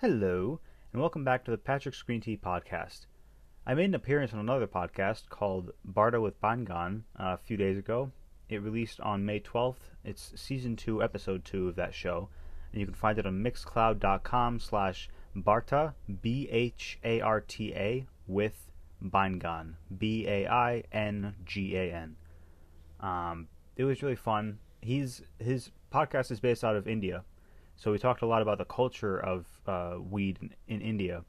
Hello, and welcome back to the Patrick Green Tea podcast. I made an appearance on another podcast called Bharta with Baingan uh, a few days ago. It released on May 12th. It's season 2, episode 2 of that show. And you can find it on mixcloud.com slash Bharta, B-H-A-R-T-A, with Baingan, B-A-I-N-G-A-N. Um, it was really fun. He's His podcast is based out of India, so we talked a lot about the culture of uh, weed in, in, India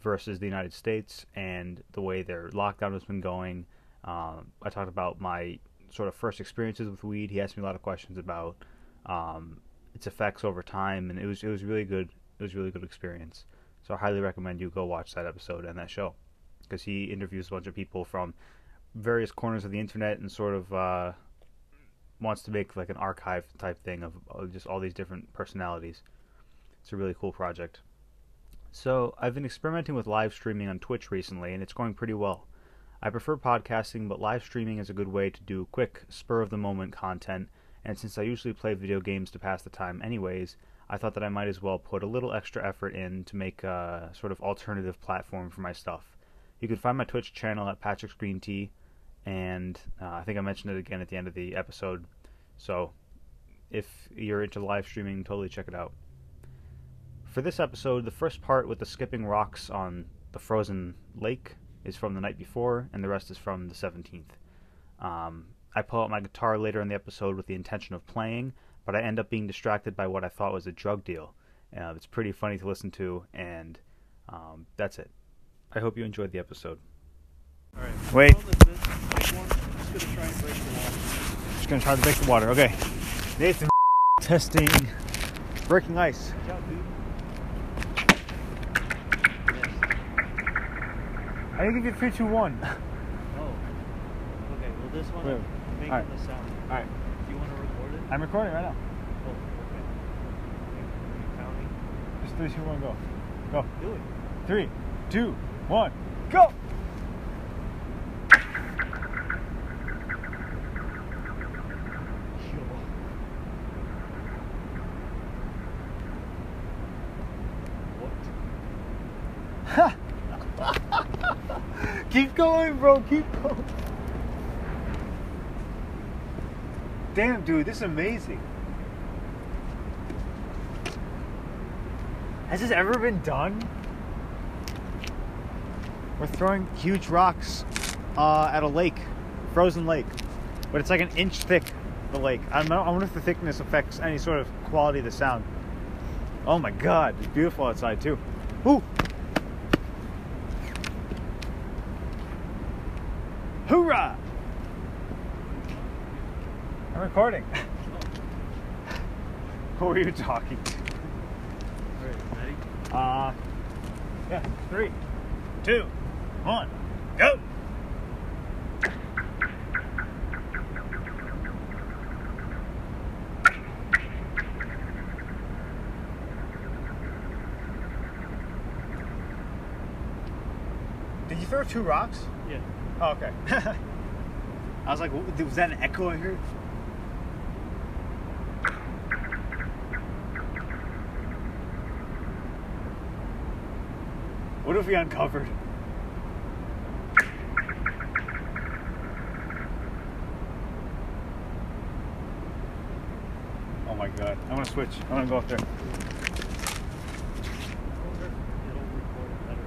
versus the United States and the way their lockdown has been going. Um, I talked about my sort of first experiences with weed. He asked me a lot of questions about um, its effects over time, and it was it was really good. It was a really good experience. So I highly recommend you go watch that episode and that show because he interviews a bunch of people from various corners of the internet and sort of uh, wants to make like an archive type thing of, of just all these different personalities. It's a really cool project. So, I've been experimenting with live streaming on Twitch recently, and it's going pretty well. I prefer podcasting, but live streaming is a good way to do quick, spur of the moment content, and since I usually play video games to pass the time anyways, I thought that I might as well put a little extra effort in to make a sort of alternative platform for my stuff. You can find my Twitch channel at Patrick's Green Tea and uh, I think I mentioned it again at the end of the episode. So if you're into live streaming, totally check it out. For this episode, the first part with the skipping rocks on the frozen lake is from the night before, and the rest is from the 17th. Um, I pull out my guitar later in the episode with the intention of playing, but I end up being distracted by what I thought was a drug deal. Uh, it's pretty funny to listen to, and um, that's it. I hope you enjoyed the episode. All right. Wait. Just gonna try and break the wall. Just gonna try to break the water. Okay. Nathan testing breaking ice. Good job, dude. I didn't give you three, two, one. Oh. Okay. Well, this one Wait. I'm making Alright. the sound. All right. Do you want to record it? I'm recording right now. Oh, okay. Okay. Are you counting? Just three, two, one, go. Go. Do it. Three, two, one, go. What? Keep going, bro. Keep going. Damn, dude, this is amazing. Has this ever been done? We're throwing huge rocks uh, at a lake, frozen lake, but it's like an inch thick. The lake. I, don't I wonder if the thickness affects any sort of quality of the sound. Oh my God, it's beautiful outside too. Ooh. Hoorah! I'm recording. Who are you talking to? Ready? Uh, yeah, three, two, one, go! Did you throw two rocks? Yeah. Oh, okay. I was like, was that an echo I heard? What if we uncovered? Oh my god. I'm gonna switch. I'm gonna go up there. It'll record it better.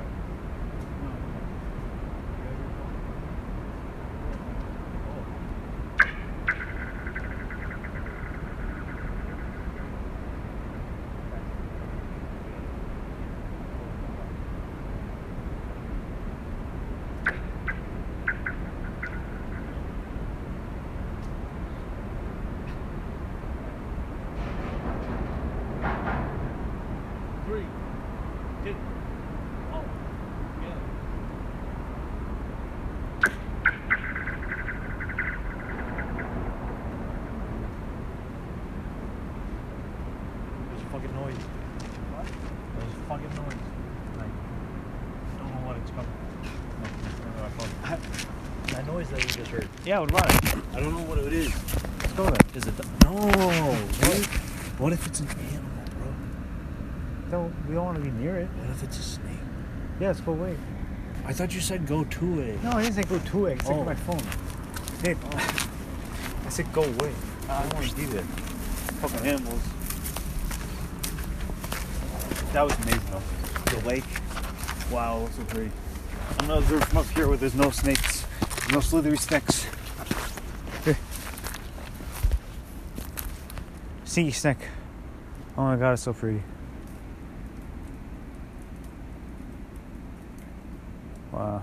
Three, two, oh, yeah. There's a fucking noise. What? There's fucking noise. Like, I don't know what it's coming. No, my. That noise that you just heard. Yeah, what about it? I don't know what it is. Let's go there. Is it? The, no. What? What if it's an animal, bro? don't. We don't want to be near it. What if it's a snake? Yeah, let's go away. I thought you said go to it. No, I didn't say go to it. I said Oh. my phone. Did. Oh. I said go away. I don't want to do that. Fucking animals. That was amazing though. The lake. Wow, so pretty. I'm gonna observe from up here where there's no snakes. No slithery snakes. Here. Sea snake. Oh my god, it's so pretty. Wow.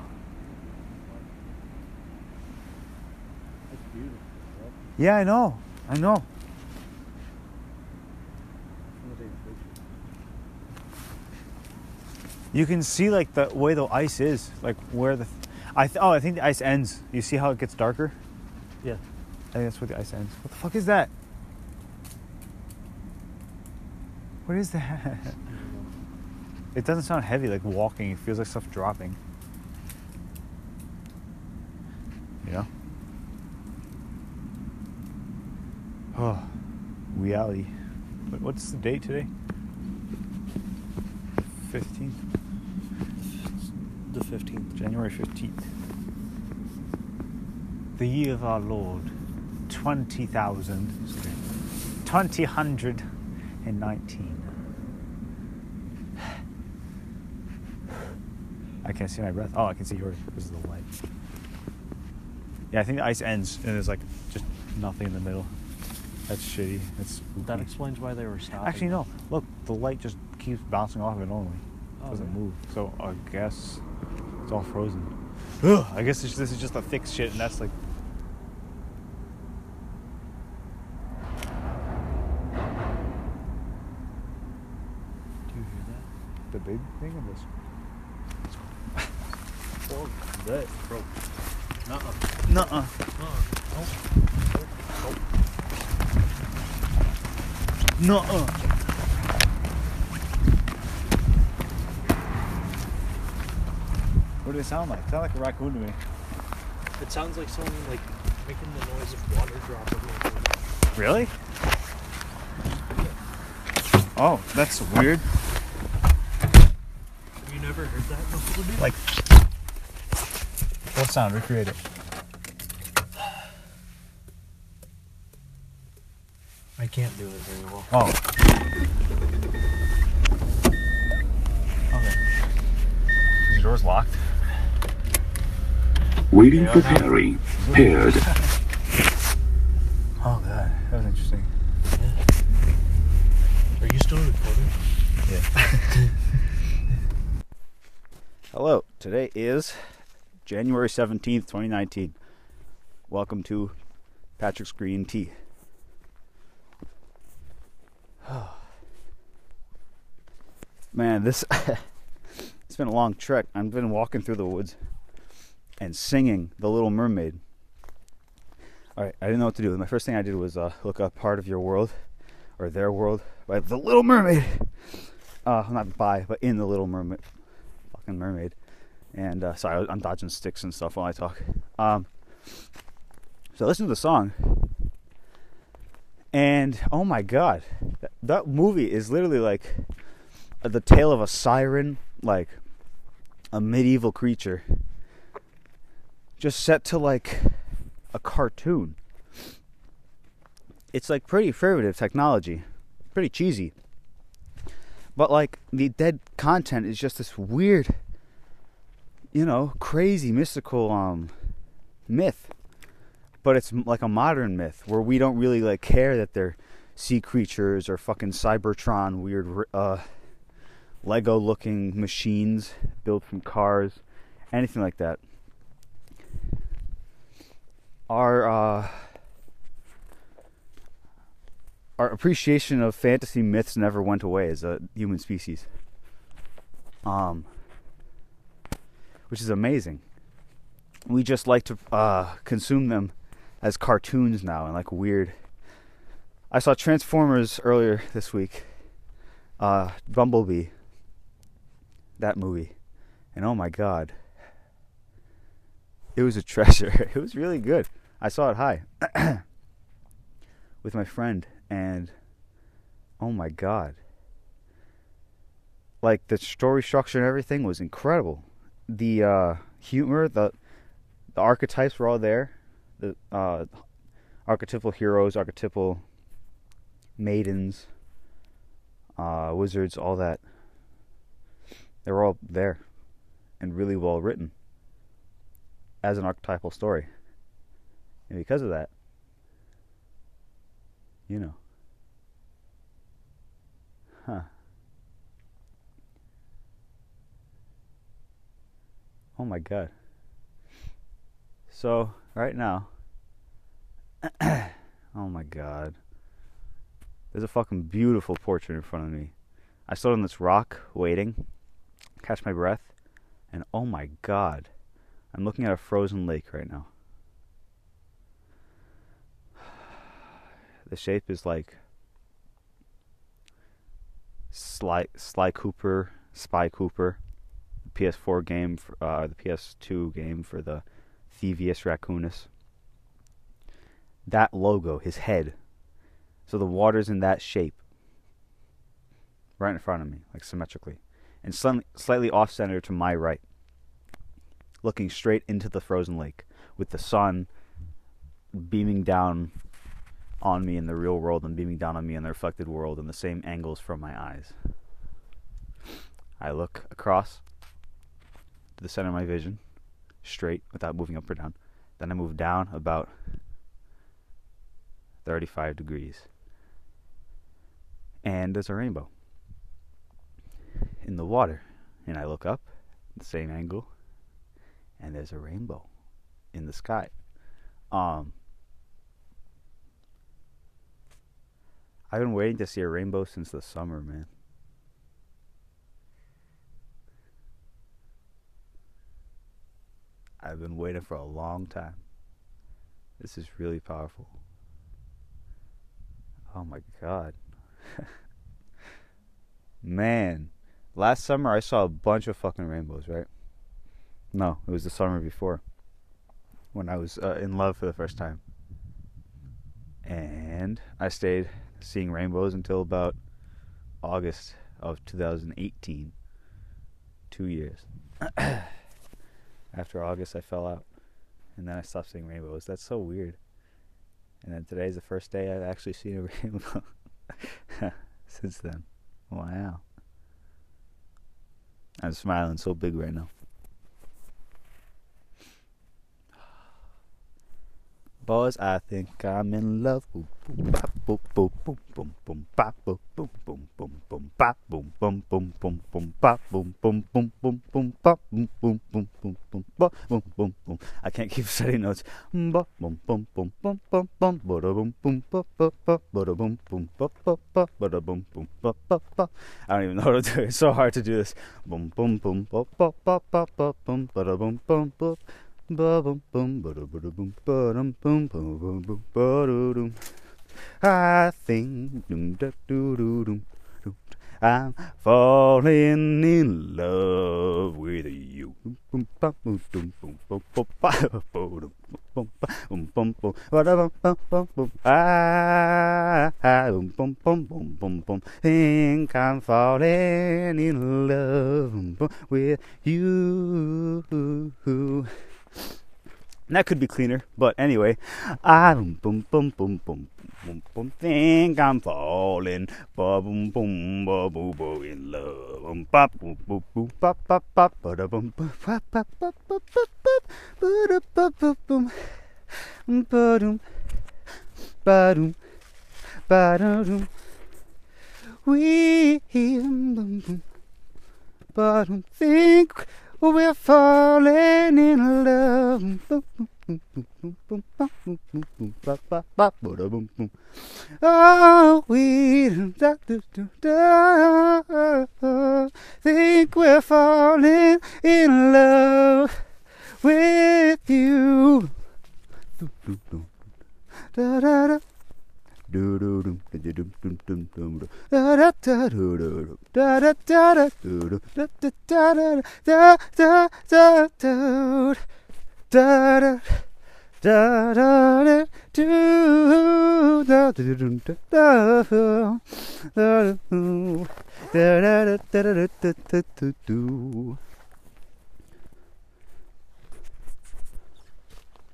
Yeah, I know. I know. You can see like the way the ice is, like where the. I th- oh, I think the ice ends. You see how it gets darker? Yeah. I think that's where the ice ends. What the fuck is that? What is that? It doesn't sound heavy, like walking. It feels like stuff dropping. You know? Oh, reality. What's the date today? 15th. The 15th. January 15th. The year of our Lord, 20,000. sorry, 2019. I can't see my breath. Oh, I can see yours because of the light. Yeah, I think the ice ends and there's like just nothing in the middle. That's shitty. That's spooky. That explains why they were stopping. Actually, no. Look, the light just keeps bouncing off it only. Oh, doesn't really? move. So I guess it's all frozen. Ugh, I guess this, this is just a thick shit, and that's like. Do you hear that? The big thing of this. Oh, that, bro. Nuh-uh. Nuh-uh. Nuh-uh. Nuh-uh. What do they sound like? Sound like a raccoon to me. It sounds like someone like making the noise of water dropping. Really? Oh, that's weird. Have you never heard that before? Like, what sound? Recreate it. I can't do it very well. Oh. Okay. Is your doors locked? Waiting for Perry. Paired. Oh god, that was interesting. Are you still recording? Yeah. Hello. Today is January 17th, 2019. Welcome to Patrick's Green Tea. Man, this it's been a long trek. I've been walking through the woods and singing The Little Mermaid. All right, I didn't know what to do. My first thing I did was uh, look up "Part of Your World" or "Their World" by The Little Mermaid. Uh, not by, but in The Little Mermaid. Fucking mermaid. And uh, sorry, I'm dodging sticks and stuff while I talk. Um, so I listened to the song, and oh my god, that, that movie is literally like the tale of a siren, like a medieval creature, just set to like a cartoon. It's like pretty primitive technology, pretty cheesy. But like the dead content is just this weird, you know, crazy mystical um myth. But it's like a modern myth where we don't really like care that they're sea creatures or fucking Cybertron weird uh Lego looking machines built from cars, anything like that. Our uh our appreciation of fantasy myths never went away as a human species. Um which is amazing. We just like to uh consume them as cartoons now and like weird. I saw Transformers earlier this week. Uh Bumblebee. That movie. And oh my god. It was a treasure. It was really good. I saw it high with my friend and oh my god. like the story structure and everything was incredible. The uh, humor, the the archetypes were all there. The uh, archetypal heroes, archetypal maidens, uh, wizards, all that. They were all there and really well written as an archetypal story. And because of that, you know. Huh. Oh my god. So, right now, oh my god. There's a fucking beautiful portrait in front of me. I stood on this rock waiting, catch my breath, and oh my god. I'm looking at a frozen lake right now. The shape is like Sly Sly Cooper, Spy Cooper, the PS4 game, for, uh, the PS2 game for the Thievius Raccoonus. That logo, his head. So the water's in that shape, right in front of me, like symmetrically, and slightly, slightly off center to my right, looking straight into the frozen lake, with the sun beaming down on me in the real world and beaming down on me in the reflected world in the same angles from my eyes. I look across to the center of my vision, straight without moving up or down. Then I move down about 35 degrees. And there's a rainbow in the water. And I look up, the same angle, and there's a rainbow in the sky. Um, I've been waiting to see a rainbow since the summer, man. I've been waiting for a long time. This is really powerful. Oh my god. man, last summer I saw a bunch of fucking rainbows, right? No, it was the summer before when I was uh, in love for the first time. And I stayed seeing rainbows until about August of 2018. Two years. After August, I fell out. And then I stopped seeing rainbows. That's so weird. And then today's the first day I've actually seen a rainbow since then. Wow. I'm smiling so big right now. Boys, I think I'm in love. Boom, boom, bop, boom, boom, boom, boom, boom, bop, boom, boom, boom, boom, boom, bop, boom, boom, boom, boom, boom, bop, boom, boom, boom, boom, boom, bop, boom, boom, boom, boom, boom, bop, boom, boom, boom. I can't keep setting notes. Bop, boom, boom, boom, boom, boom, boom, bada boom, boom, bop, bop, bop, bada boom, boom, bop, bop, bop, bada boom, boom, bop, bop, bop. I don't even know how to do it. It's so hard to do this. Boom, boom, boom, bop, bop, bop, bop, bop, boom, bada boom, boom, boom. Da bum ba bum bum bum ba dum. I think dum da do do dum dum. I'm falling in love with you. Boom boom boom boom boom boom boom boom boom boom. I. Think I'm falling in love with you. That could be cleaner, but anyway, I boom boom boom boom boom boom boom think I'm falling, ba boom boom ba boo boo in love, boom bop boom boom boom bop bop bop ba da boom bop bop bop bop bop bop ba da bop bop boom, ba doom, ba doom, ba da doom. We boom boom, ba doom think. We're falling in love. Oh, we think we're falling in love with you. Da, da, da.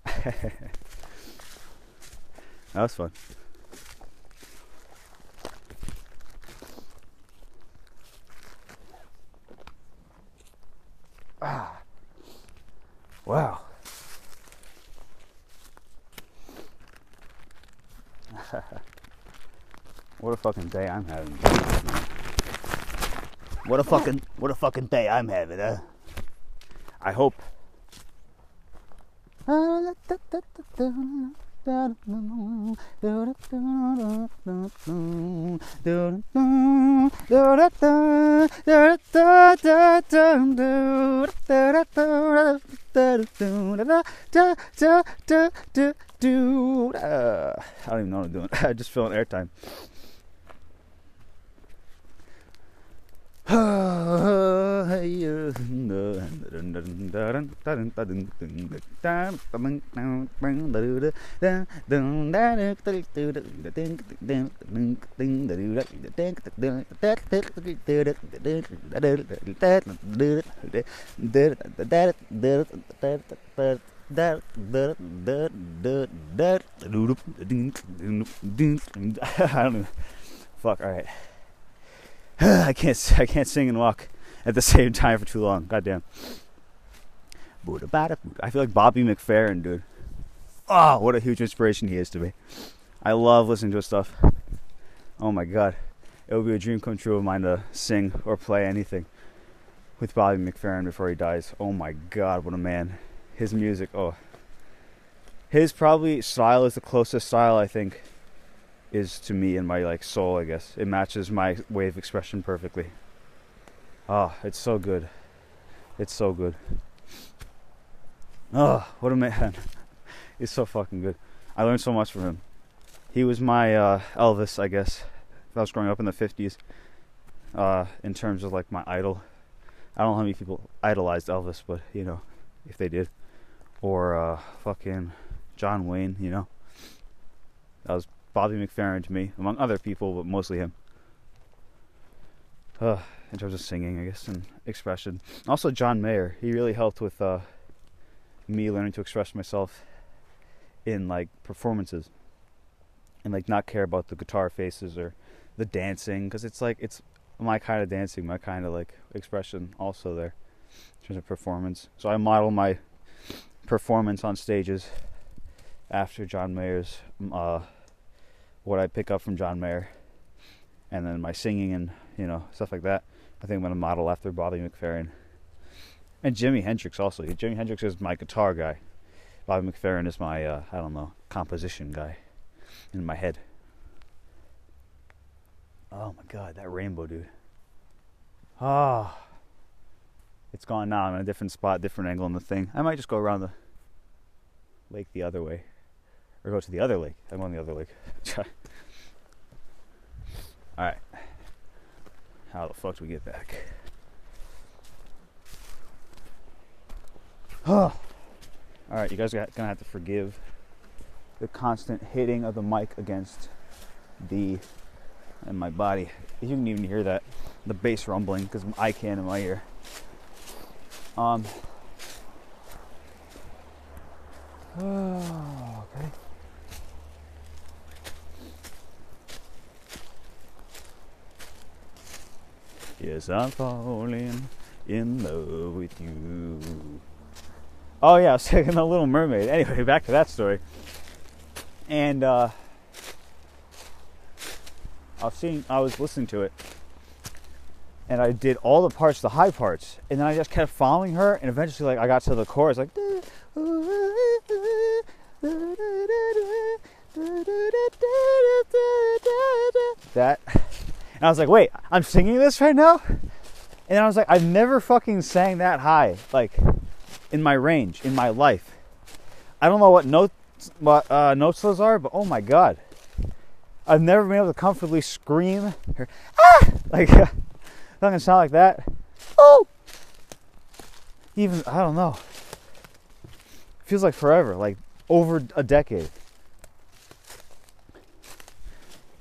That was fun. Ah. Wow. what a fucking day I'm having. What a fucking what a fucking day I'm having, huh? I hope. I don't even know what I'm doing. I just filling airtime. I don't. Fuck. All right. I can't. I can't sing and walk at the same time for too long. Goddamn. I feel like Bobby McFerrin, dude. Oh, what a huge inspiration he is to me. I love listening to his stuff. Oh my god, it would be a dream come true of mine to sing or play anything with Bobby McFerrin before he dies. Oh my god, what a man! His music, oh, his probably style is the closest style I think is to me and my like soul. I guess it matches my way of expression perfectly. Oh, it's so good. It's so good. Oh, what a man. He's so fucking good. I learned so much from him. He was my uh, Elvis, I guess. If I was growing up in the 50s, uh, in terms of like my idol. I don't know how many people idolized Elvis, but you know, if they did. Or uh, fucking John Wayne, you know. That was Bobby McFerrin to me, among other people, but mostly him. Uh, in terms of singing, I guess, and expression. Also, John Mayer. He really helped with uh, me learning to express myself in like performances, and like not care about the guitar faces or the dancing, because it's like it's my kind of dancing, my kind of like expression also there in terms of performance. So I model my performance on stages after John Mayer's uh, what I pick up from John Mayer, and then my singing and you know stuff like that. I think I'm gonna model after Bobby McFerrin and Jimi Hendrix also. Jimi Hendrix is my guitar guy. Bobby McFerrin is my uh, I don't know composition guy in my head. Oh my god, that rainbow, dude. Ah. Oh, it's gone now. I'm in a different spot, different angle on the thing. I might just go around the lake the other way or go to the other lake. I'm on the other lake. All right. How the fuck do we get back? All right, you guys are gonna have to forgive the constant hitting of the mic against the and my body. You can even hear that the bass rumbling because I can in my ear. Um. Oh, okay. Yes, I'm falling in love with you. Oh yeah, I was taking the Little Mermaid. Anyway, back to that story. And uh, I was seeing, I was listening to it, and I did all the parts, the high parts, and then I just kept following her, and eventually, like, I got to the chorus, like. That and I was like, wait, I'm singing this right now? And I was like, I've never fucking sang that high, like in my range, in my life. I don't know what notes what uh, notes those are, but oh my god, I've never been able to comfortably scream, or, ah, like uh, not sound like that. Oh, even I don't know. Feels like forever, like over a decade.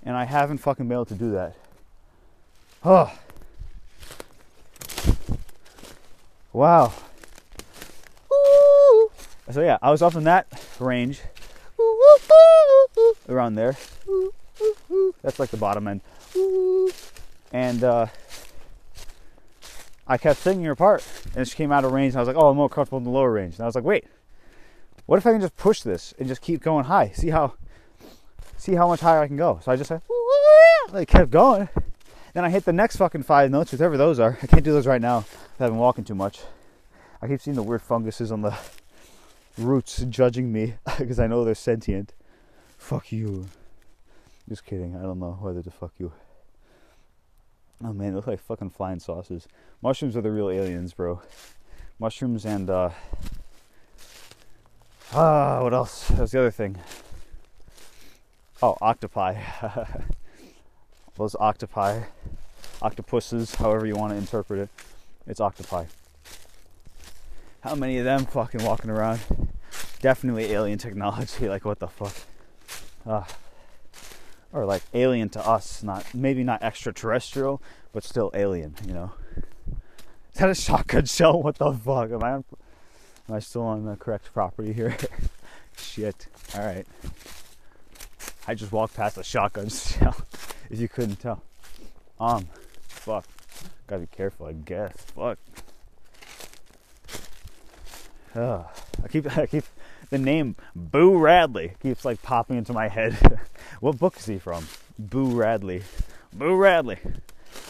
And I haven't fucking been able to do that. Oh. Wow. Woo. So yeah, I was up in that range. Around there. That's like the bottom end. And uh, I kept singing her part. And she came out of range and I was like, oh, I'm more comfortable in the lower range. And I was like, wait, what if I can just push this and just keep going high? See how see how much higher I can go. So I just I kept going. Then I hit the next fucking five notes, whatever those are. I can't do those right now. I've been walking too much. I keep seeing the weird funguses on the roots judging me because I know they're sentient. Fuck you. Just kidding. I don't know whether to fuck you. Oh man, they look like fucking flying saucers. Mushrooms are the real aliens, bro. Mushrooms and uh ah, what else? That's the other thing. Oh, octopi. Those octopi, octopuses, however you want to interpret it, it's octopi. How many of them fucking walking around? Definitely alien technology. Like what the fuck? Uh, or like alien to us, not maybe not extraterrestrial, but still alien. You know? Is that a shotgun shell? What the fuck? Am I on, am I still on the correct property here? Shit. All right. I just walked past a shotgun shell, if you couldn't tell. Um, fuck. Gotta be careful, I guess. Fuck. I keep, I keep, the name Boo Radley keeps like popping into my head. what book is he from? Boo Radley. Boo Radley.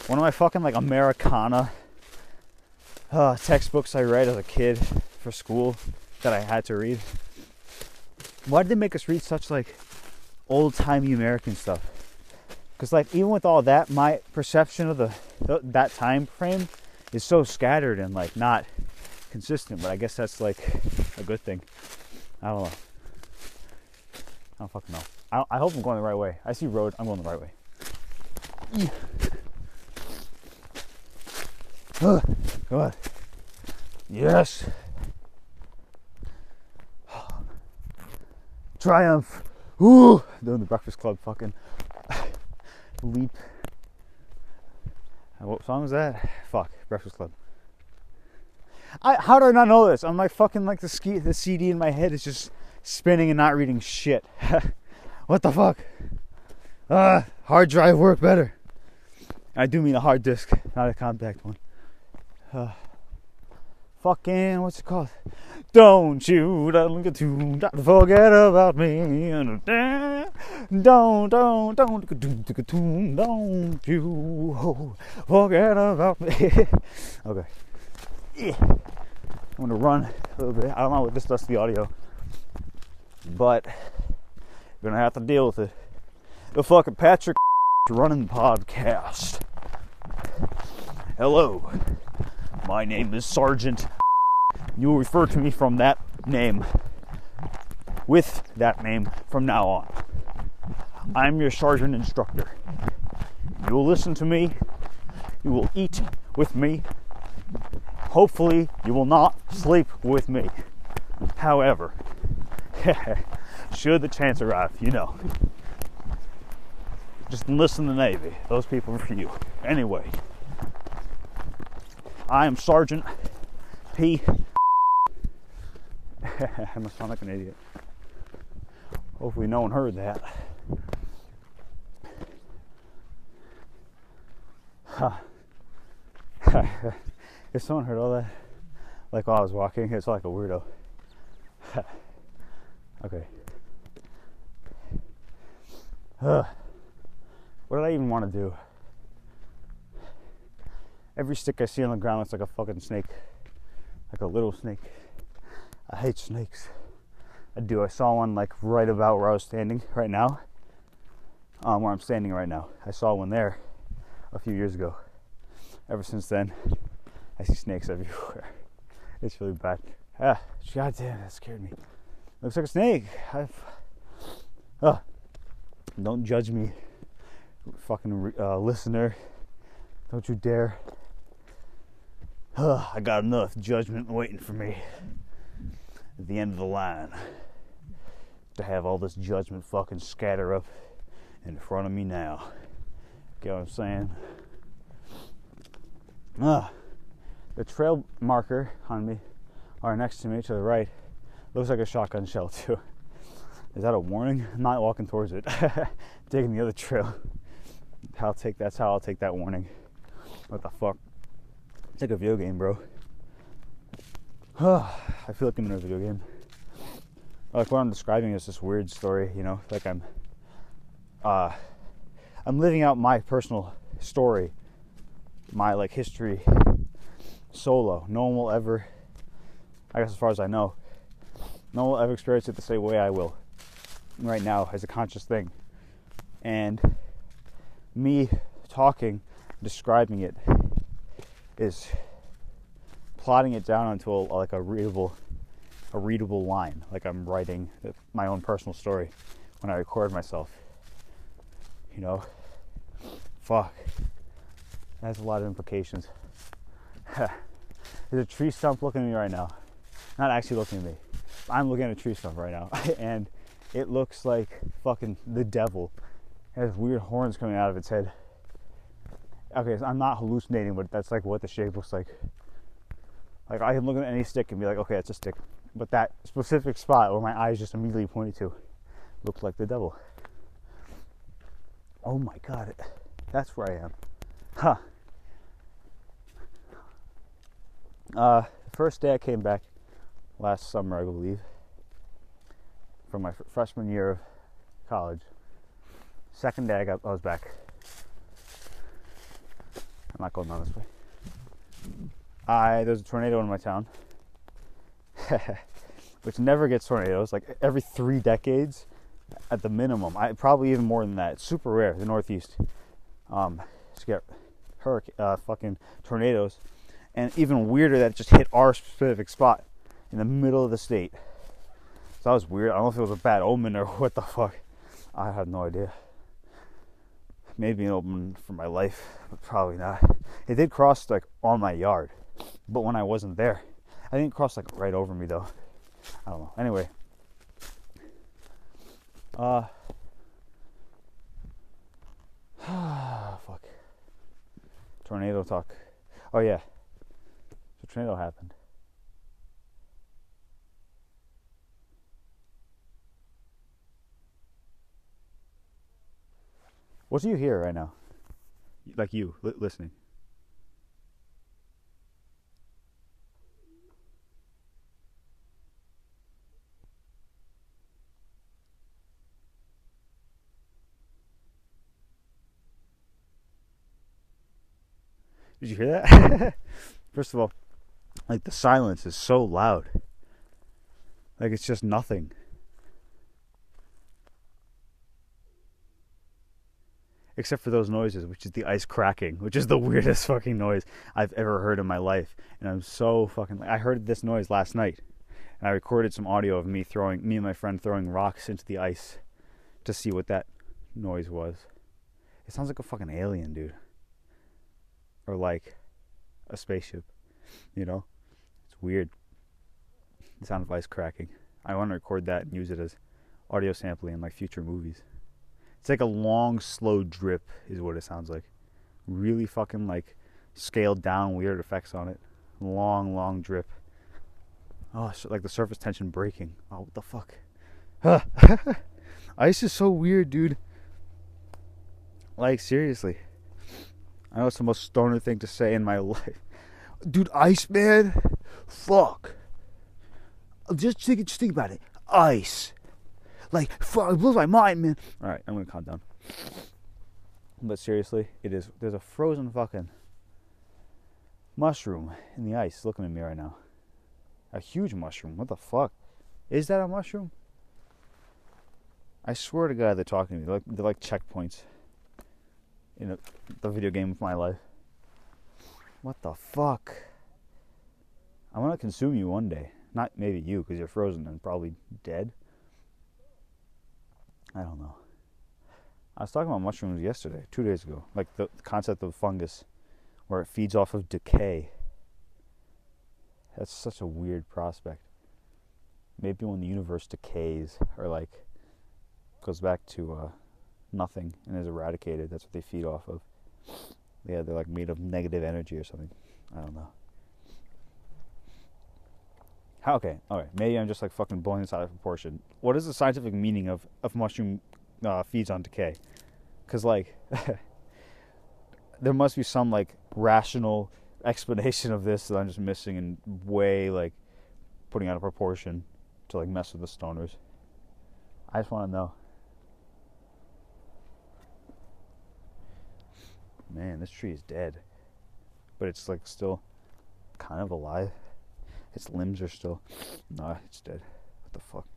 One of my fucking like Americana uh, textbooks I read as a kid for school that I had to read. Why did they make us read such like old timey American stuff? Because like even with all that, my perception of the that time frame is so scattered and like not consistent. But I guess that's like a good thing. I don't know. I don't fucking know. I, I hope I'm going the right way. I see road. I'm going the right way. Come on. Yes. Triumph. Ooh. Doing the Breakfast Club fucking leap. What song was that? Fuck. Breakfast Club. I, how do I not know this? I'm like fucking like the ski, the CD in my head is just spinning and not reading shit. what the fuck? Uh, hard drive work better. I do mean a hard disk, not a compact one. Uh, fucking what's it called? Don't you don't forget about me. Don't don't don't don't you forget about me. okay. I'm gonna run a little bit. I don't know what this does the audio, but you're gonna have to deal with it. The fucking Patrick running podcast. Hello, my name is Sergeant. You will refer to me from that name, with that name from now on. I'm your sergeant instructor. You will listen to me. You will eat with me Hopefully, you will not sleep with me. However, should the chance arrive, you know. Just enlist in the Navy. Those people are for you. Anyway, I am Sergeant P. I must sound like an idiot. Hopefully, no one heard that. Huh. If someone heard all that, like while I was walking, it's like a weirdo. okay. Ugh. What did I even want to do? Every stick I see on the ground looks like a fucking snake. Like a little snake. I hate snakes. I do. I saw one like right about where I was standing right now. Um, where I'm standing right now. I saw one there a few years ago. Ever since then, I see snakes everywhere. It's really bad. Ah, god damn, that scared me. Looks like a snake. I've, ah, don't judge me, fucking uh, listener. Don't you dare. Uh, I got enough judgment waiting for me at the end of the line. to have all this judgment fucking scatter up in front of me now. Get what I'm saying? Ah, the trail marker on me, or next to me to the right, looks like a shotgun shell too. Is that a warning? I'm not walking towards it. Taking the other trail. I'll take that's how I'll take that warning. What the fuck? It's like a video game, bro. I feel like I'm in a video game. Like what I'm describing is this weird story, you know, like I'm uh I'm living out my personal story, my like history solo. No one will ever I guess as far as I know, no one will ever experience it the same way I will right now as a conscious thing. And me talking, describing it is plotting it down onto a, like a readable a readable line, like I'm writing my own personal story when I record myself. You know, fuck. That's a lot of implications. There's a tree stump looking at me right now. Not actually looking at me. I'm looking at a tree stump right now, and it looks like fucking the devil. It has weird horns coming out of its head. Okay, so I'm not hallucinating, but that's like what the shape looks like. Like I can look at any stick and be like, okay, it's a stick. But that specific spot where my eyes just immediately pointed to looked like the devil. Oh my god, that's where I am. Huh. Uh, first day I came back last summer, I believe, from my freshman year of college. Second day I got I was back. I'm not going down this way. I there's a tornado in my town. which never gets tornadoes, like every three decades at the minimum. I probably even more than that. It's super rare, the Northeast, um, to get hurricane, uh, fucking tornadoes, and even weirder that it just hit our specific spot in the middle of the state. So that was weird. I don't know if it was a bad omen or what the fuck. I have no idea. Maybe an omen for my life, but probably not. It did cross like on my yard, but when I wasn't there, I think it crossed like right over me though. I don't know. Anyway, uh, fuck. Tornado talk. Oh yeah. So tornado happened. What do you hear right now? Like you li- listening. Did you hear that? First of all, like the silence is so loud. Like it's just nothing. Except for those noises, which is the ice cracking, which is the weirdest fucking noise I've ever heard in my life. And I'm so fucking. I heard this noise last night, and I recorded some audio of me throwing, me and my friend throwing rocks into the ice to see what that noise was. It sounds like a fucking alien, dude or like a spaceship. You know, it's weird. The sound of ice cracking. I want to record that and use it as audio sampling in like future movies. It's like a long, slow drip, is what it sounds like. Really fucking like scaled down, weird effects on it. Long, long drip. Oh, so like the surface tension breaking. Oh, what the fuck? Ice is so weird, dude. Like seriously. I know it's the most stoner thing to say in my life. Dude, ice, man. Fuck. Just think, just think about it. Ice. Like, fuck, it blows my mind, man. Alright, I'm gonna calm down. But seriously, it is. There's a frozen fucking mushroom in the ice looking at me right now. A huge mushroom. What the fuck? Is that a mushroom? I swear to God, they're talking to me. They're like, they're like checkpoints in a, the video game of my life. What the fuck? I want to consume you one day. Not maybe you, because you're frozen and probably dead. I don't know. I was talking about mushrooms yesterday, two days ago. Like the concept of fungus, where it feeds off of decay. That's such a weird prospect. maybe when the universe decays or like goes back to uh, nothing and is eradicated, that's what they feed off of. Yeah, they're like made of negative energy or something. I don't know. How, okay, alright. Maybe I'm just like fucking blowing this out of proportion. What is the scientific meaning of, of mushroom uh, feeds on decay? Because, like, there must be some like rational explanation of this that I'm just missing and way like putting out of proportion to like mess with the stoners. I just want to know. Man, this tree is dead. But it's like still kind of alive. Its limbs are still. Nah, it's dead. What the fuck?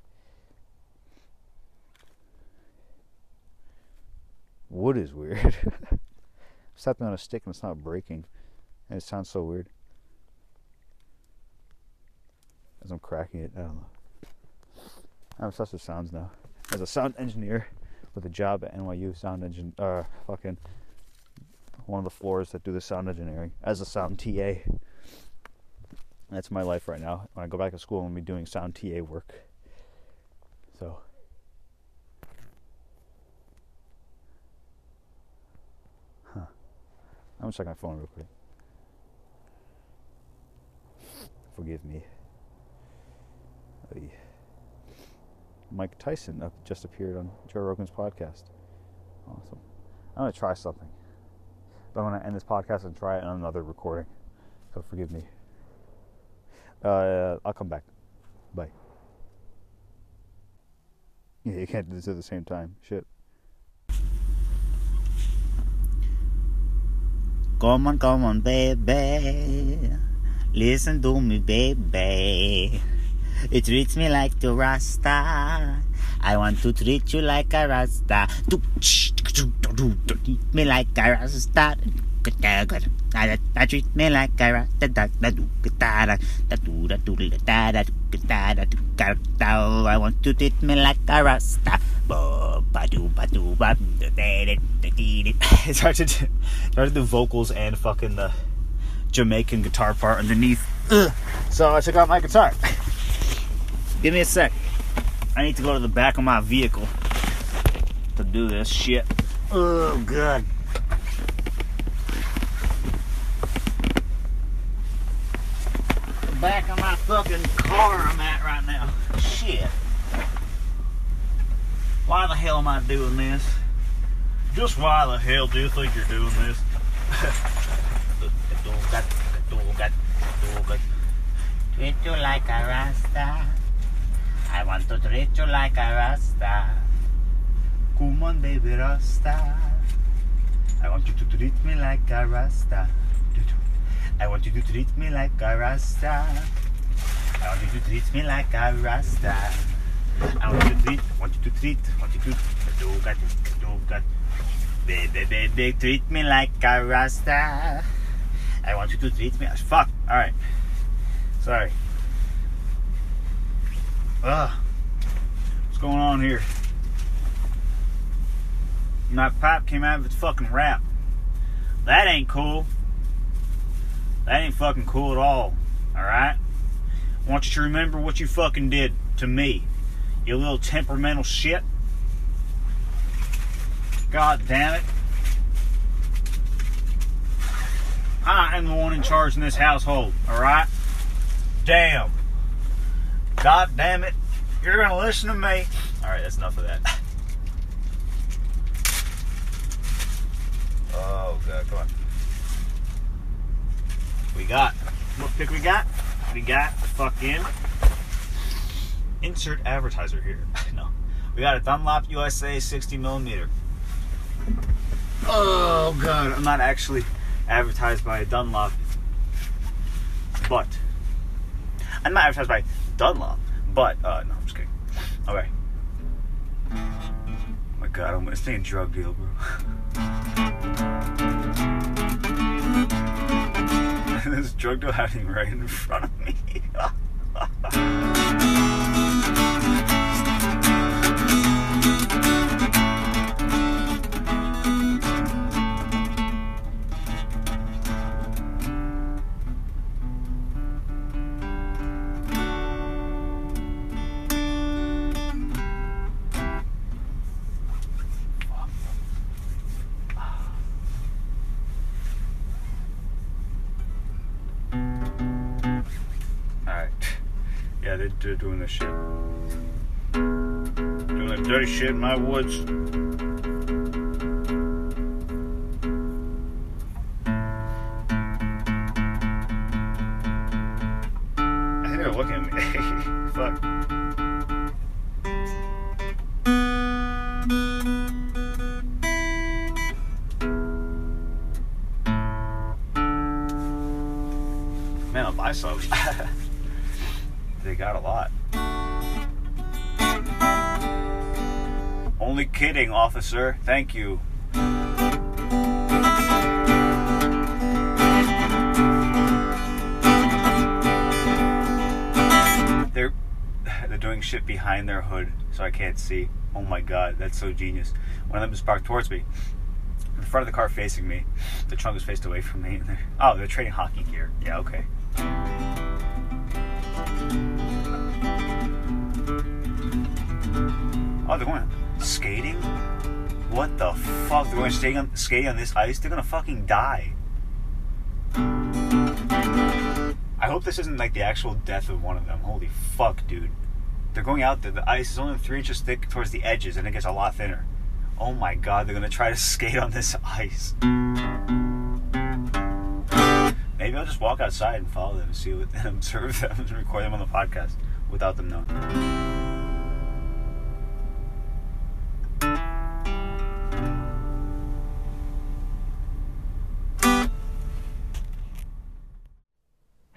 Wood is weird. Stepping on a stick and it's not breaking. And it sounds so weird. As I'm cracking it, I don't know. I'm obsessed with sounds now. As a sound engineer with a job at NYU sound engine uh fucking one of the floors that do the sound engineering as a sound TA. That's my life right now. When I go back to school, I'm gonna be doing sound TA work. So I'm gonna check my phone real quick. Forgive me. Mike Tyson just appeared on Joe Rogan's podcast. Awesome. I'm gonna try something. But I'm gonna end this podcast and try it on another recording. So forgive me. Uh, I'll come back. Bye. Yeah, you can't do this at the same time. Shit. Come on, come on, baby. Listen to me, baby. You treat me like the Rasta. I want to treat you like a Rasta. Treat me like a Rasta. I want to treat me like a Rasta. it's hard to do, hard to do vocals and fucking the Jamaican guitar part underneath. Ugh. So I took out my guitar. Give me a sec. I need to go to the back of my vehicle to do this shit. Oh god. Back of my fucking car I'm at right now. Shit. Why the hell am I doing this? Just why the hell do you think you're doing this? Treat you like a Rasta. I want to treat you like a Rasta. Come on, baby Rasta. I want you to treat me like a Rasta. I want you to treat me like a Rasta. I want you to treat me like a Rasta. I want you to treat, want you to treat, want you to do that, do that. Baby, baby, treat me like a Rasta. I want you to treat me as fuck. All right. Sorry. Ugh. What's going on here? My pipe came out of its fucking wrap. That ain't cool. That ain't fucking cool at all. Alright? I want you to remember what you fucking did to me. You little temperamental shit. God damn it. I am the one in charge in this household, alright? Damn. God damn it. You're gonna listen to me. Alright, that's enough of that. Oh god, come on. We got what pick we got? We got fucking insert advertiser here. no. We got a Dunlop USA 60 millimeter. Oh god, I'm not actually advertised by Dunlop. But I'm not advertised by Dunlop, but uh no, I'm just kidding. Okay. Oh my god, I'm stay in drug deal, bro. this drug deal happening right in front of me. doing this shit. Doing the dirty shit in my woods. Officer. Thank you. They're they're doing shit behind their hood, so I can't see. Oh my god, that's so genius. One of them just parked towards me. The front of the car facing me. The trunk is faced away from me. Oh, they're trading hockey gear. Yeah, okay. Oh, they're going skating? What the fuck? They're going skating on, skating on this ice? They're gonna fucking die. I hope this isn't like the actual death of one of them. Holy fuck, dude. They're going out there. The ice is only three inches thick towards the edges and it gets a lot thinner. Oh my god, they're gonna try to skate on this ice. Maybe I'll just walk outside and follow them and see what and observe them and record them on the podcast without them knowing.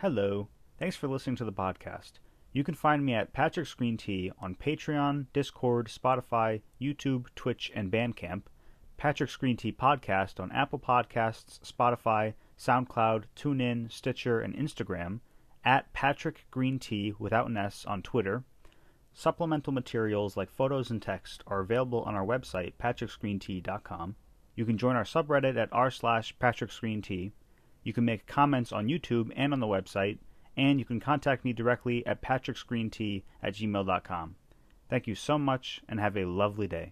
Hello. Thanks for listening to the podcast. You can find me at Patrick's Green Tea on Patreon, Discord, Spotify, YouTube, Twitch, and Bandcamp. Patrick's Green Tea Podcast on Apple Podcasts, Spotify, SoundCloud, TuneIn, Stitcher, and Instagram. At Patrick Green Tea without an S on Twitter. Supplemental materials like photos and text are available on our website, patricksgreentea.com. You can join our subreddit at r slash patricksgreentea. You can make comments on YouTube and on the website, and you can contact me directly at patricksgreentea at gmail.com. Thank you so much, and have a lovely day.